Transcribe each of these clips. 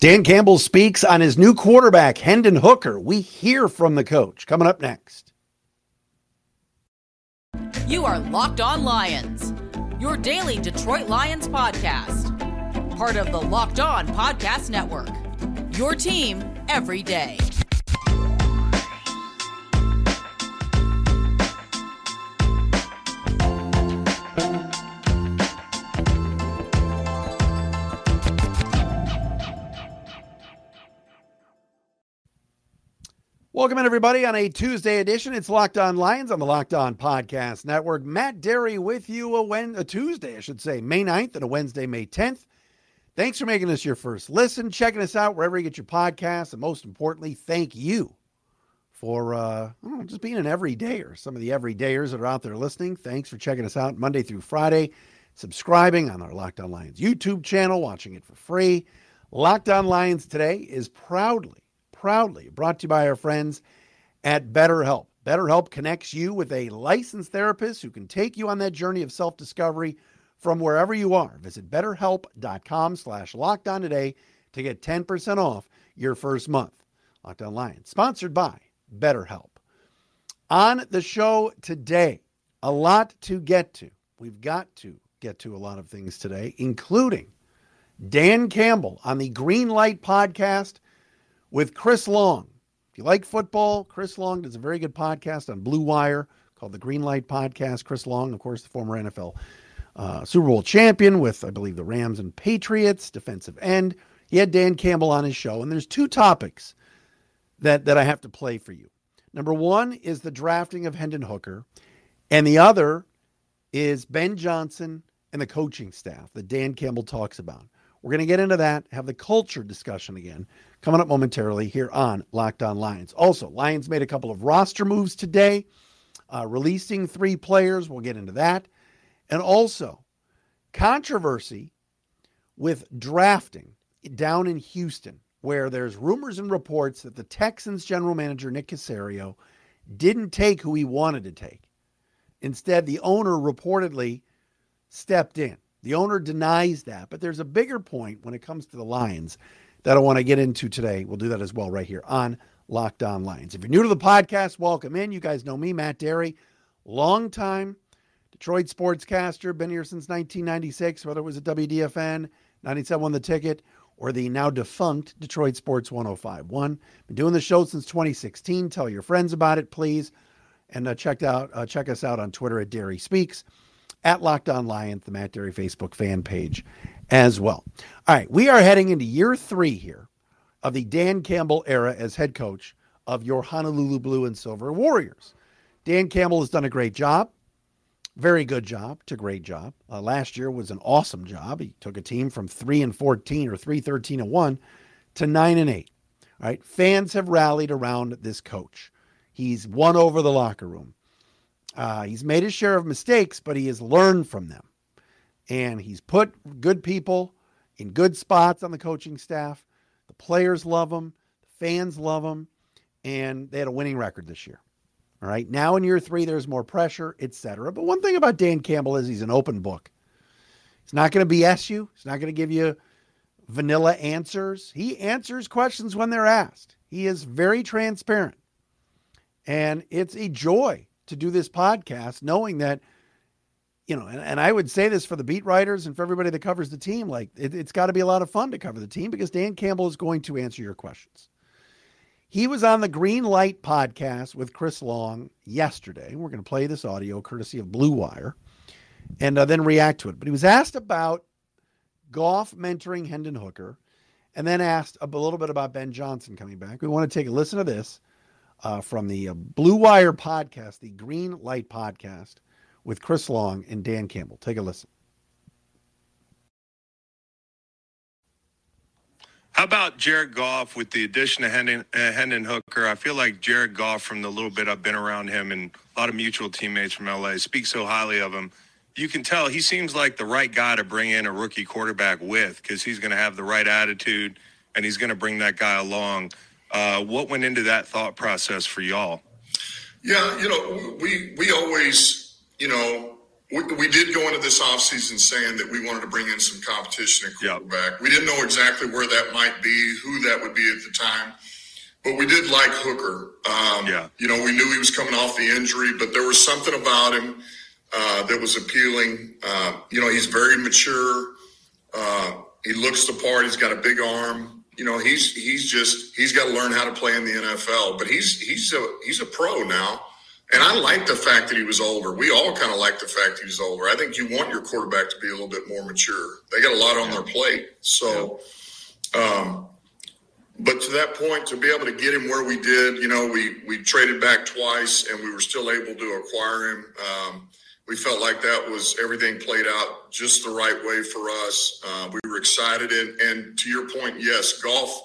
Dan Campbell speaks on his new quarterback, Hendon Hooker. We hear from the coach. Coming up next. You are Locked On Lions, your daily Detroit Lions podcast. Part of the Locked On Podcast Network. Your team every day. Welcome in, everybody, on a Tuesday edition. It's Locked On Lions on the Locked On Podcast Network. Matt Dery with you a, a Tuesday, I should say, May 9th and a Wednesday, May 10th. Thanks for making this your first listen, checking us out wherever you get your podcasts, and most importantly, thank you for uh, know, just being an everydayer. Some of the everydayers that are out there listening, thanks for checking us out Monday through Friday, subscribing on our Locked On Lions YouTube channel, watching it for free. Locked On Lions today is proudly proudly brought to you by our friends at BetterHelp. BetterHelp connects you with a licensed therapist who can take you on that journey of self-discovery from wherever you are. Visit betterhelp.com slash lockedon today to get 10% off your first month. Locked On Lions, sponsored by BetterHelp. On the show today, a lot to get to. We've got to get to a lot of things today, including Dan Campbell on the Green Light podcast with Chris Long. If you like football, Chris Long does a very good podcast on Blue Wire called the Green Light Podcast. Chris Long, of course, the former NFL uh, Super Bowl champion with, I believe, the Rams and Patriots, defensive end. He had Dan Campbell on his show, and there's two topics that, that I have to play for you. Number one is the drafting of Hendon Hooker, and the other is Ben Johnson and the coaching staff that Dan Campbell talks about. We're going to get into that, have the culture discussion again coming up momentarily here on Locked On Lions. Also, Lions made a couple of roster moves today, uh, releasing three players. We'll get into that. And also, controversy with drafting down in Houston, where there's rumors and reports that the Texans general manager, Nick Caserio, didn't take who he wanted to take. Instead, the owner reportedly stepped in. The owner denies that, but there's a bigger point when it comes to the Lions that I want to get into today. We'll do that as well right here on Locked On Lions. If you're new to the podcast, welcome in. You guys know me, Matt Dery, long time Detroit sportscaster, been here since 1996, whether it was at WDFN, 97 the ticket, or the now defunct Detroit Sports 1051. Been doing the show since 2016. Tell your friends about it, please. And uh, check out uh, check us out on Twitter at Dery Speaks, at Locked On Lions, the Matt Dery Facebook fan page, as well. All right, we are heading into year three here of the Dan Campbell era as head coach of your Honolulu Blue and Silver Warriors. Dan Campbell has done a great job, very good job to great job. Uh, last year was an awesome job. He took a team from three and fourteen or three thirteen and one to nine and eight. All right, fans have rallied around this coach. He's won over the locker room. Uh, he's made his share of mistakes, but he has learned from them and he's put good people in good spots on the coaching staff. The players love him, the fans love him, and they had a winning record this year. All right. Now in year three, there's more pressure, etc. But one thing about Dan Campbell is he's an open book. He's not going to BS you. He's not going to give you vanilla answers. He answers questions when they're asked. He is very transparent. And it's a joy to do this podcast knowing that you know, and, and I would say this for the beat writers and for everybody that covers the team, like it, it's got to be a lot of fun to cover the team because Dan Campbell is going to answer your questions. He was on the Green Light podcast with Chris Long yesterday. We're going to play this audio courtesy of Blue Wire and uh, then react to it. But he was asked about Goff mentoring Hendon Hooker and then asked a little bit about Ben Johnson coming back. We want to take a listen to this uh, from the uh, Blue Wire podcast, the Green Light podcast with Chris Long and Dan Campbell. Take a listen. How about Jared Goff with the addition of Hendon, uh, Hendon Hooker? I feel like Jared Goff, from the little bit I've been around him and a lot of mutual teammates from LA, speak so highly of him. You can tell he seems like the right guy to bring in a rookie quarterback with because he's going to have the right attitude and he's going to bring that guy along. Uh, what went into that thought process for y'all? Yeah, you know, we we always you know, we, we did go into this offseason saying that we wanted to bring in some competition at Yep. quarterback. We didn't know exactly where that might be, who that would be at the time, but we did like Hooker. Um, Yeah. You know, we knew he was coming off the injury, but there was something about him uh, that was appealing. Uh, you know, he's very mature. Uh, he looks the part. He's got a big arm. You know, he's he's just he's got to learn how to play in the NFL. But he's he's a he's a pro now. And I like the fact that he was older. We all kind of like the fact he was older. I think you want your quarterback to be a little bit more mature. They got a lot on their plate. So, um, but to that point, to be able to get him where we did, you know, we we traded back twice and we were still able to acquire him. Um, we felt like that was everything played out just the right way for us. Uh, we were excited, and and to your point, yes, Goff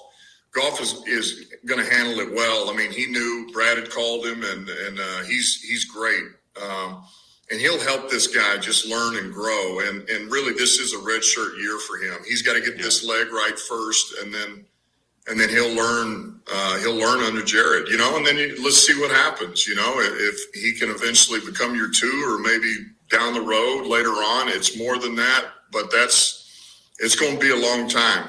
Goff is is going to handle it well. I mean, he knew Brad had called him, and and uh, he's he's great. Um, and he'll help this guy just learn and grow. And and really, this is a red shirt year for him. He's got to get this leg right first, and then and then he'll learn. Uh, he'll learn under Jared, you know. And then you, let's see what happens. You know, if, he can eventually become your two, or maybe down the road later on, it's more than that. But that's it's going to be a long time.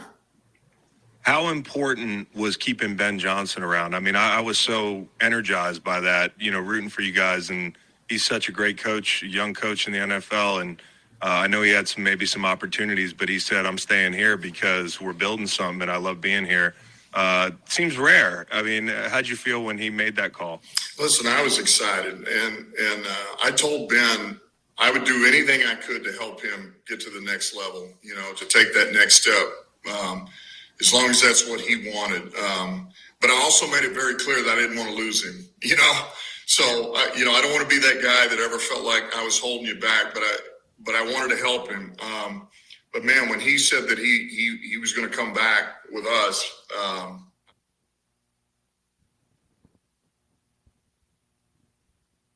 How important was keeping Ben Johnson around? I mean, I, I was so energized by that, you know, rooting for you guys, and he's such a great coach, young coach in the NFL, and uh, I know he had some maybe some opportunities, but he said, "I'm staying here because we're building something, and I love being here." Uh, seems rare. I mean, how'd you feel when he made that call? Listen, I was excited, and and uh, I told Ben I would do anything I could to help him get to the next level. You know, to take that next step, um, as long as that's what he wanted. Um, but I also made it very clear that I didn't want to lose him. You know, so I, you know, I don't want to be that guy that ever felt like I was holding you back, but I but I wanted to help him. Um, but man, when he said that he he he was going to come back with us. Um,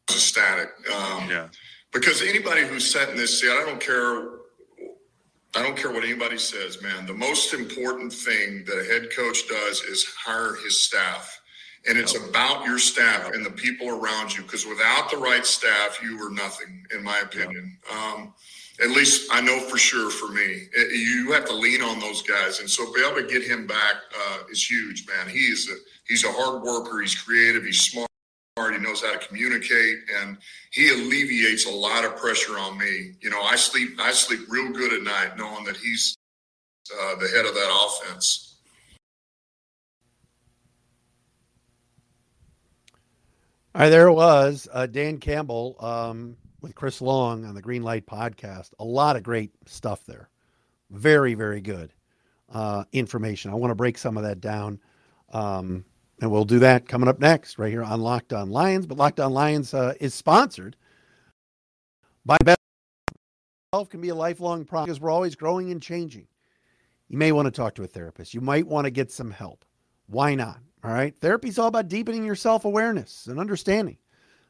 ecstatic. Um, Yeah, because anybody who's sat in this seat, I don't care. I don't care what anybody says, man. The most important thing that a head coach does is hire his staff. And it's about your staff and the people around you. Because without the right staff, you are nothing, in my opinion. Um, at least I know for sure for me. It- you have to lean on those guys. And so be able to get him back uh, is huge, man. He is a, he's a hard worker. He's creative. He's smart. He knows how to communicate, and he alleviates a lot of pressure on me. You know, I sleep I sleep real good at night knowing that he's uh, the head of that offense. All right, there was uh, Dan Campbell um, with Chris Long on the Green Light podcast. A lot of great stuff there. Very, very good uh, information. I want to break some of that down. Um, and we'll do that coming up next, right here on Locked On Lions. But Locked On Lions uh, is sponsored by Bet. Health can be a lifelong process because we're always growing and changing. You may want to talk to a therapist. You might want to get some help. Why not? All right. Therapy is all about deepening your self awareness and understanding.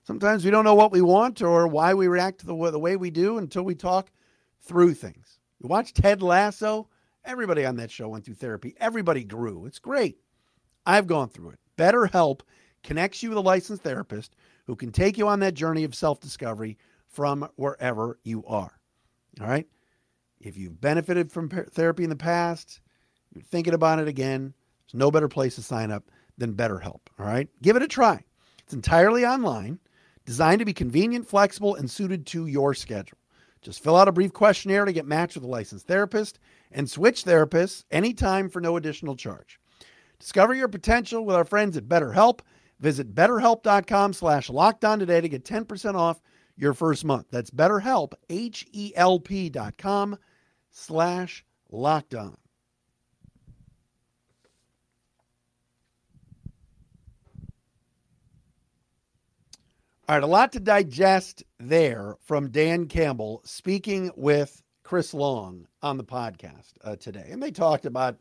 Sometimes we don't know what we want or why we react the way, the way we do until we talk through things. You watch Ted Lasso. Everybody on that show went through therapy. Everybody grew. It's great. I've gone through it. BetterHelp connects you with a licensed therapist who can take you on that journey of self discovery from wherever you are. All right. If you've benefited from therapy in the past, you're thinking about it again, there's no better place to sign up than BetterHelp. All right. Give it a try. It's entirely online, designed to be convenient, flexible, and suited to your schedule. Just fill out a brief questionnaire to get matched with a licensed therapist and switch therapists anytime for no additional charge. Discover your potential with our friends at BetterHelp. Visit betterhelp.com slash lockedon today to get 10% off your first month. That's betterhelp, H-E-L-P dot com slash lockedon. All right, a lot to digest there from Dan Campbell speaking with Chris Long on the podcast uh, today. And they talked about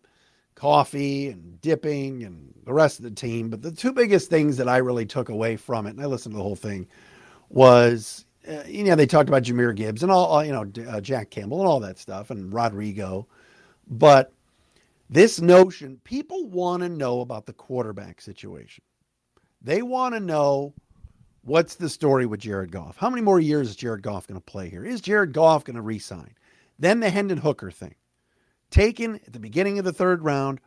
coffee and dipping and the rest of the team. But the two biggest things that I really took away from it, and I listened to the whole thing, was uh, you know they talked about Jahmyr Gibbs and all, all you know uh, Jack Campbell and all that stuff and Rodrigo, but this notion people want to know about the quarterback situation. They want to know What's the story with Jared Goff? How many more years is Jared Goff going to play here? Is Jared Goff going to resign? Then the Hendon Hooker thing. Taken at the beginning of the third round.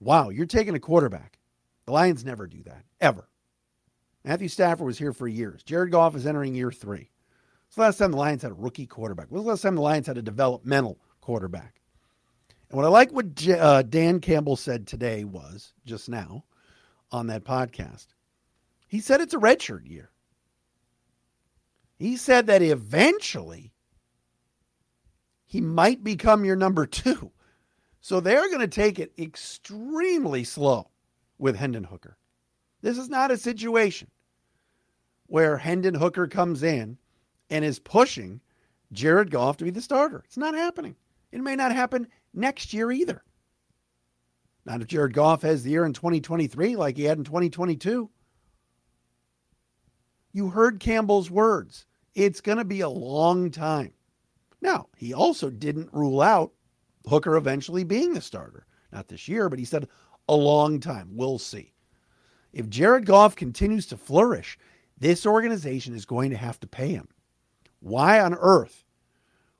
Wow, you're taking a quarterback. The Lions never do that, ever. Matthew Stafford was here for years. Jared Goff is entering year three. It's the last time the Lions had a rookie quarterback. Was the last time the Lions had a developmental quarterback? And what I like what J- uh, Dan Campbell said today was, just now on that podcast, he said it's a redshirt year. He said that eventually he might become your number two. So they're going to take it extremely slow with Hendon Hooker. This is not a situation where Hendon Hooker comes in and is pushing Jared Goff to be the starter. It's not happening. It may not happen next year either. Not if Jared Goff has the year in 2023 like he had in 2022. You heard Campbell's words. It's going to be a long time. Now, he also didn't rule out Hooker eventually being the starter. Not this year, but he said a long time. We'll see. If Jared Goff continues to flourish, this organization is going to have to pay him. Why on earth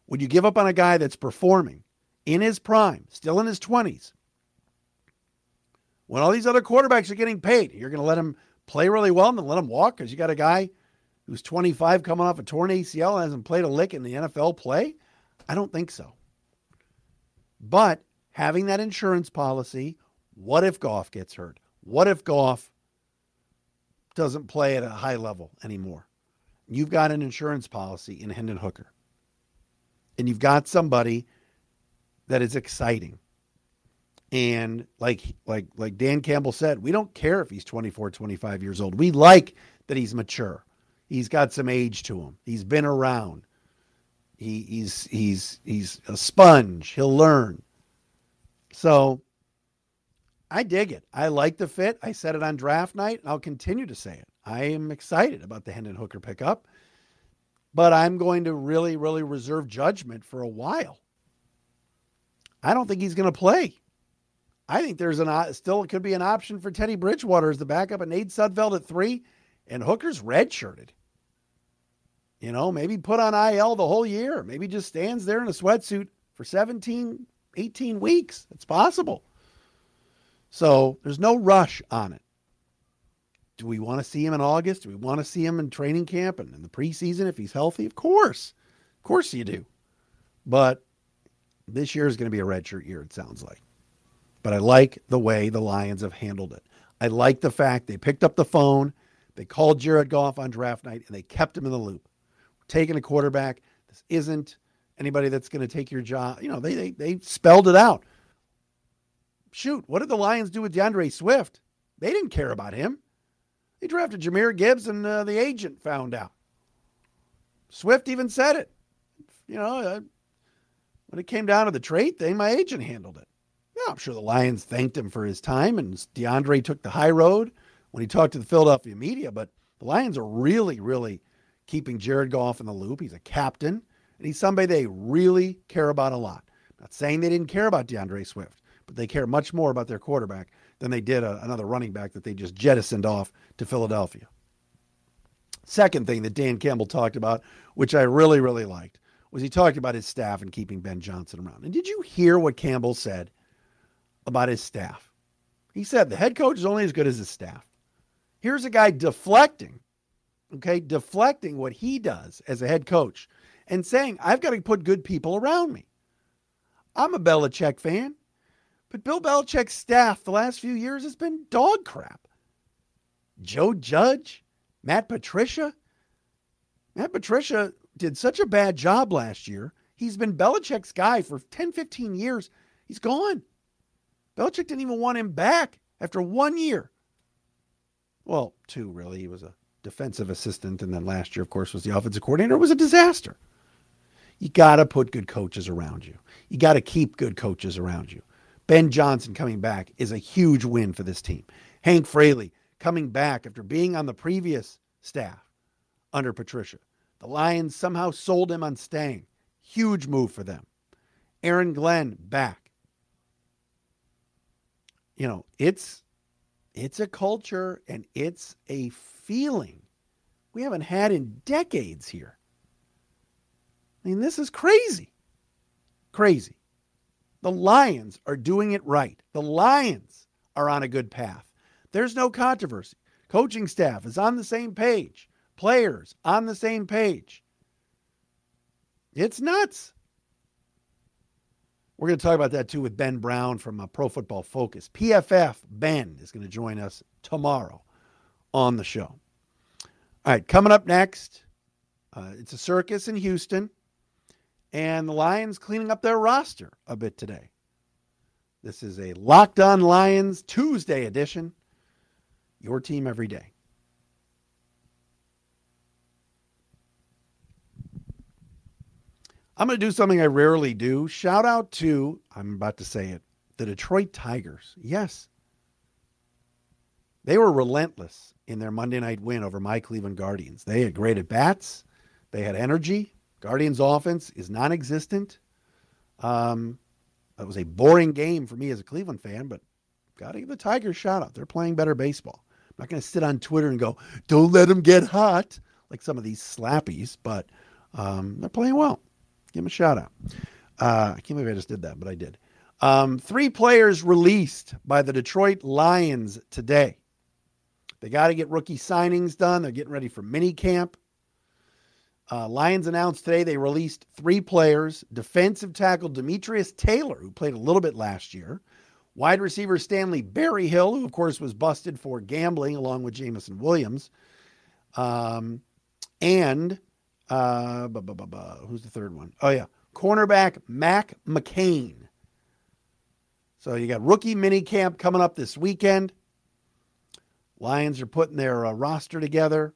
would you give up on a guy that's performing in his prime, still in his 20s, when all these other quarterbacks are getting paid? You're going to let him play really well and then let him walk because you got a guy who's 25 coming off a torn ACL and hasn't played a lick in the NFL play? I don't think so. But having that insurance policy, what if Goff gets hurt? What if Goff doesn't play at a high level anymore? You've got an insurance policy in Hendon Hooker. And you've got somebody that is exciting. And like like like Dan Campbell said, we don't care if he's 24, 25 years old. We like that he's mature. He's got some age to him. He's been around. He, he's he's he's a sponge. He'll learn. So I dig it. I like the fit. I said it on draft night, and I'll continue to say it. I am excited about the Hendon Hooker pickup, but I'm going to really, really reserve judgment for a while. I don't think he's going to play. I think there's an still it could be an option for Teddy Bridgewater as the backup and Nate Sudfeld at three, and Hooker's redshirted. You know, maybe put on IL the whole year. Maybe just stands there in a sweatsuit for 17, 18 weeks. It's possible. So there's no rush on it. Do we want to see him in August? Do we want to see him in training camp and in the preseason if he's healthy? Of course. Of course you do. But this year is going to be a redshirt year, it sounds like. But I like the way the Lions have handled it. I like the fact they picked up the phone, they called Jared Goff on draft night, and they kept him in the loop. We're taking a quarterback. This isn't anybody that's going to take your job. You know, they, they, they spelled it out. Shoot, what did the Lions do with D'Andre Swift? They didn't care about him. They drafted Jahmyr Gibbs, and uh, the agent found out. Swift even said it. You know, uh, when it came down to the trade thing, my agent handled it. I'm sure the Lions thanked him for his time, and DeAndre took the high road when he talked to the Philadelphia media. But the Lions are really, really keeping Jared Goff in the loop. He's a captain, and he's somebody they really care about a lot. not saying they didn't care about DeAndre Swift, but they care much more about their quarterback than they did a, another running back that they just jettisoned off to Philadelphia. Second thing that Dan Campbell talked about, which I really, really liked, was he talked about his staff and keeping Ben Johnson around. And did you hear what Campbell said about his staff? He said the head coach is only as good as his staff. Here's a guy deflecting, okay, deflecting what he does as a head coach and saying, I've got to put good people around me. I'm a Belichick fan. But Bill Belichick's staff the last few years has been dog crap. Joe Judge, Matt Patricia. Matt Patricia did such a bad job last year. He's been Belichick's guy for 10, 15 years. He's gone. Belichick didn't even want him back after one year. Well, two, really. He was a defensive assistant, and then last year, of course, was the offensive coordinator. It was a disaster. You got to put good coaches around you. You got to keep good coaches around you. Ben Johnson coming back is a huge win for this team. Hank Fraley coming back after being on the previous staff under Patricia. The Lions somehow sold him on staying. Huge move for them. Aaron Glenn back. You know, it's it's a culture and it's a feeling we haven't had in decades here. I mean, this is crazy. Crazy. The Lions are doing it right. The Lions are on a good path. There's no controversy. Coaching staff is on the same page, players on the same page. It's nuts. We're going to talk about that too with Ben Brown from uh, Pro Football Focus. PFF Ben is going to join us tomorrow on the show. All right, coming up next, uh, it's a circus in Houston, and the Lions cleaning up their roster a bit today. This is a Locked On Lions Tuesday edition. Your team every day. I'm going to do something I rarely do. Shout out to, I'm about to say it, the Detroit Tigers. Yes. They were relentless in their Monday night win over my Cleveland Guardians. They had great at bats, they had energy. Guardians' offense is non existent. Um, it was a boring game for me as a Cleveland fan, but got to give the Tigers shout out. They're playing better baseball. I'm not going to sit on Twitter and go, don't let them get hot like some of these slappies, but um, they're playing well. Give them a shout out. Uh, I can't believe I just did that, but I did. Um, three players released by the Detroit Lions today. They got to get rookie signings done. They're getting ready for mini camp. Uh, Lions announced today they released three players defensive tackle Demetrius Taylor, who played a little bit last year, wide receiver Stanley Berryhill, who, of course, was busted for gambling along with Jameson Williams, um, and uh, who's the third one? Oh, yeah, cornerback Mac McCain. So you got rookie mini camp coming up this weekend. Lions are putting their uh, roster together,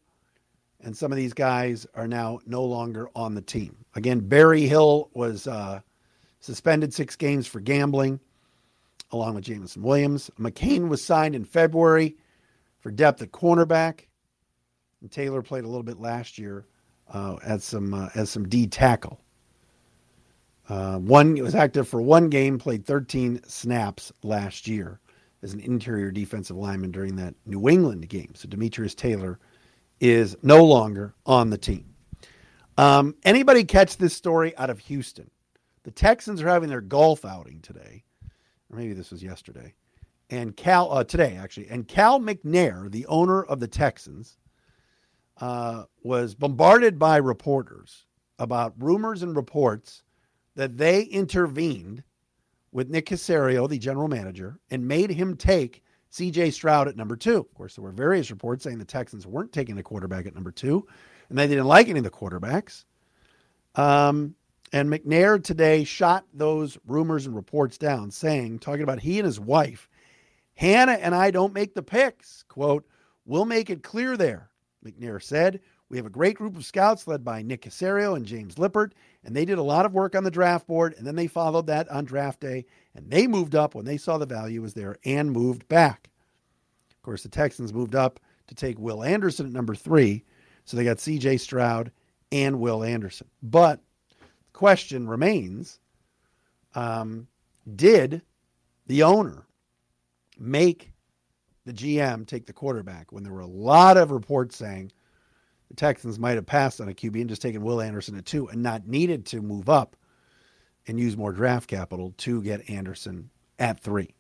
and some of these guys are now no longer on the team. Again, Berryhill was uh, suspended six games for gambling, along with Jameson Williams. McCain was signed in February for depth at cornerback, and Taylor played a little bit last year uh, as some uh, as some D tackle. Uh, one was active for one game, played 13 snaps last year as an interior defensive lineman during that New England game. So Demetrius Taylor is no longer on the team. Um, anybody catch this story out of Houston? The Texans are having their golf outing today, or maybe this was yesterday, and Cal uh, today actually, and Cal McNair, the owner of the Texans, uh, was bombarded by reporters about rumors and reports that they intervened with Nick Caserio, the general manager, and made him take CJ Stroud at number two. Of course, there were various reports saying the Texans weren't taking a quarterback at number two, and they didn't like any of the quarterbacks. Um, and McNair today shot those rumors and reports down, saying, talking about he and his wife, Hannah and I don't make the picks. Quote, we'll make it clear there, McNair said. We have a great group of scouts led by Nick Caserio and James Lippert, and they did a lot of work on the draft board, and then they followed that on draft day, and they moved up when they saw the value was there and moved back. Of course, the Texans moved up to take Will Anderson at number three, so they got C.J. Stroud and Will Anderson. But the question remains: um, Did the owner make the GM take the quarterback when there were a lot of reports saying? the Texans might have passed on a QB and just taken Will Anderson at two and not needed to move up and use more draft capital to get Anderson at three.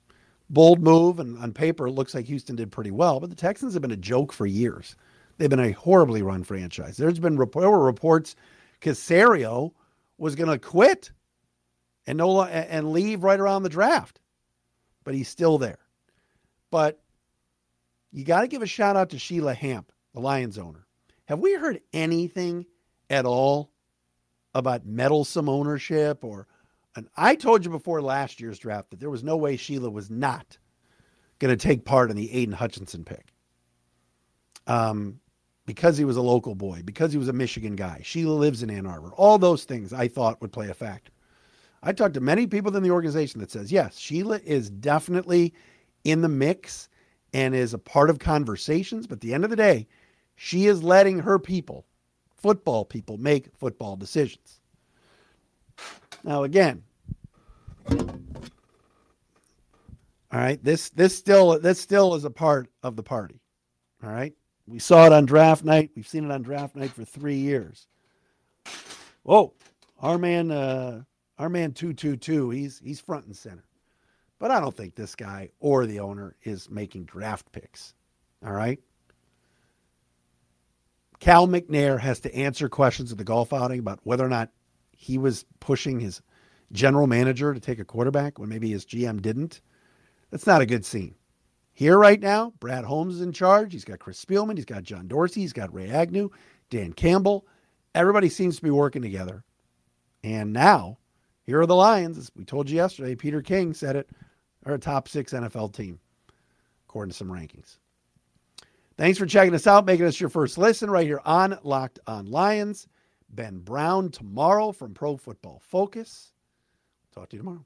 Bold move, and on paper, it looks like Houston did pretty well, but the Texans have been a joke for years. They've been a horribly run franchise. There's been there were reports Caserio was going to quit and no and leave right around the draft, but he's still there. But you got to give a shout out to Sheila Hamp, the Lions owner have we heard anything at all about meddlesome ownership or and I told you before last year's draft that there was no way Sheila was not going to take part in the Aidan Hutchinson pick. Um, because he was a local boy, because he was a Michigan guy. Sheila lives in Ann Arbor. All those things I thought would play a factor. I talked to many people in the organization that says, yes, Sheila is definitely in the mix and is a part of conversations, but at the end of the day, she is letting her people, football people, make football decisions. Now, again, all right, this this still this still is a part of the party. All right, We saw it on draft night. We've seen it on draft night for three years. Whoa, our man, uh, our man two two two. He's he's front and center. But I don't think this guy or the owner is making draft picks. All right. Cal McNair has to answer questions at the golf outing about whether or not he was pushing his general manager to take a quarterback when maybe his GM didn't. That's not a good scene. Here right now, Brad Holmes is in charge. He's got Chris Spielman. He's got John Dorsey. He's got Ray Agnew, Dan Campbell. Everybody seems to be working together. And now, here are the Lions. As we told you yesterday, Peter King said it, are a top six NFL team, according to some rankings. Thanks for checking us out, making us your first listen right here on Locked on Lions. Ben Brown tomorrow from Pro Football Focus. Talk to you tomorrow.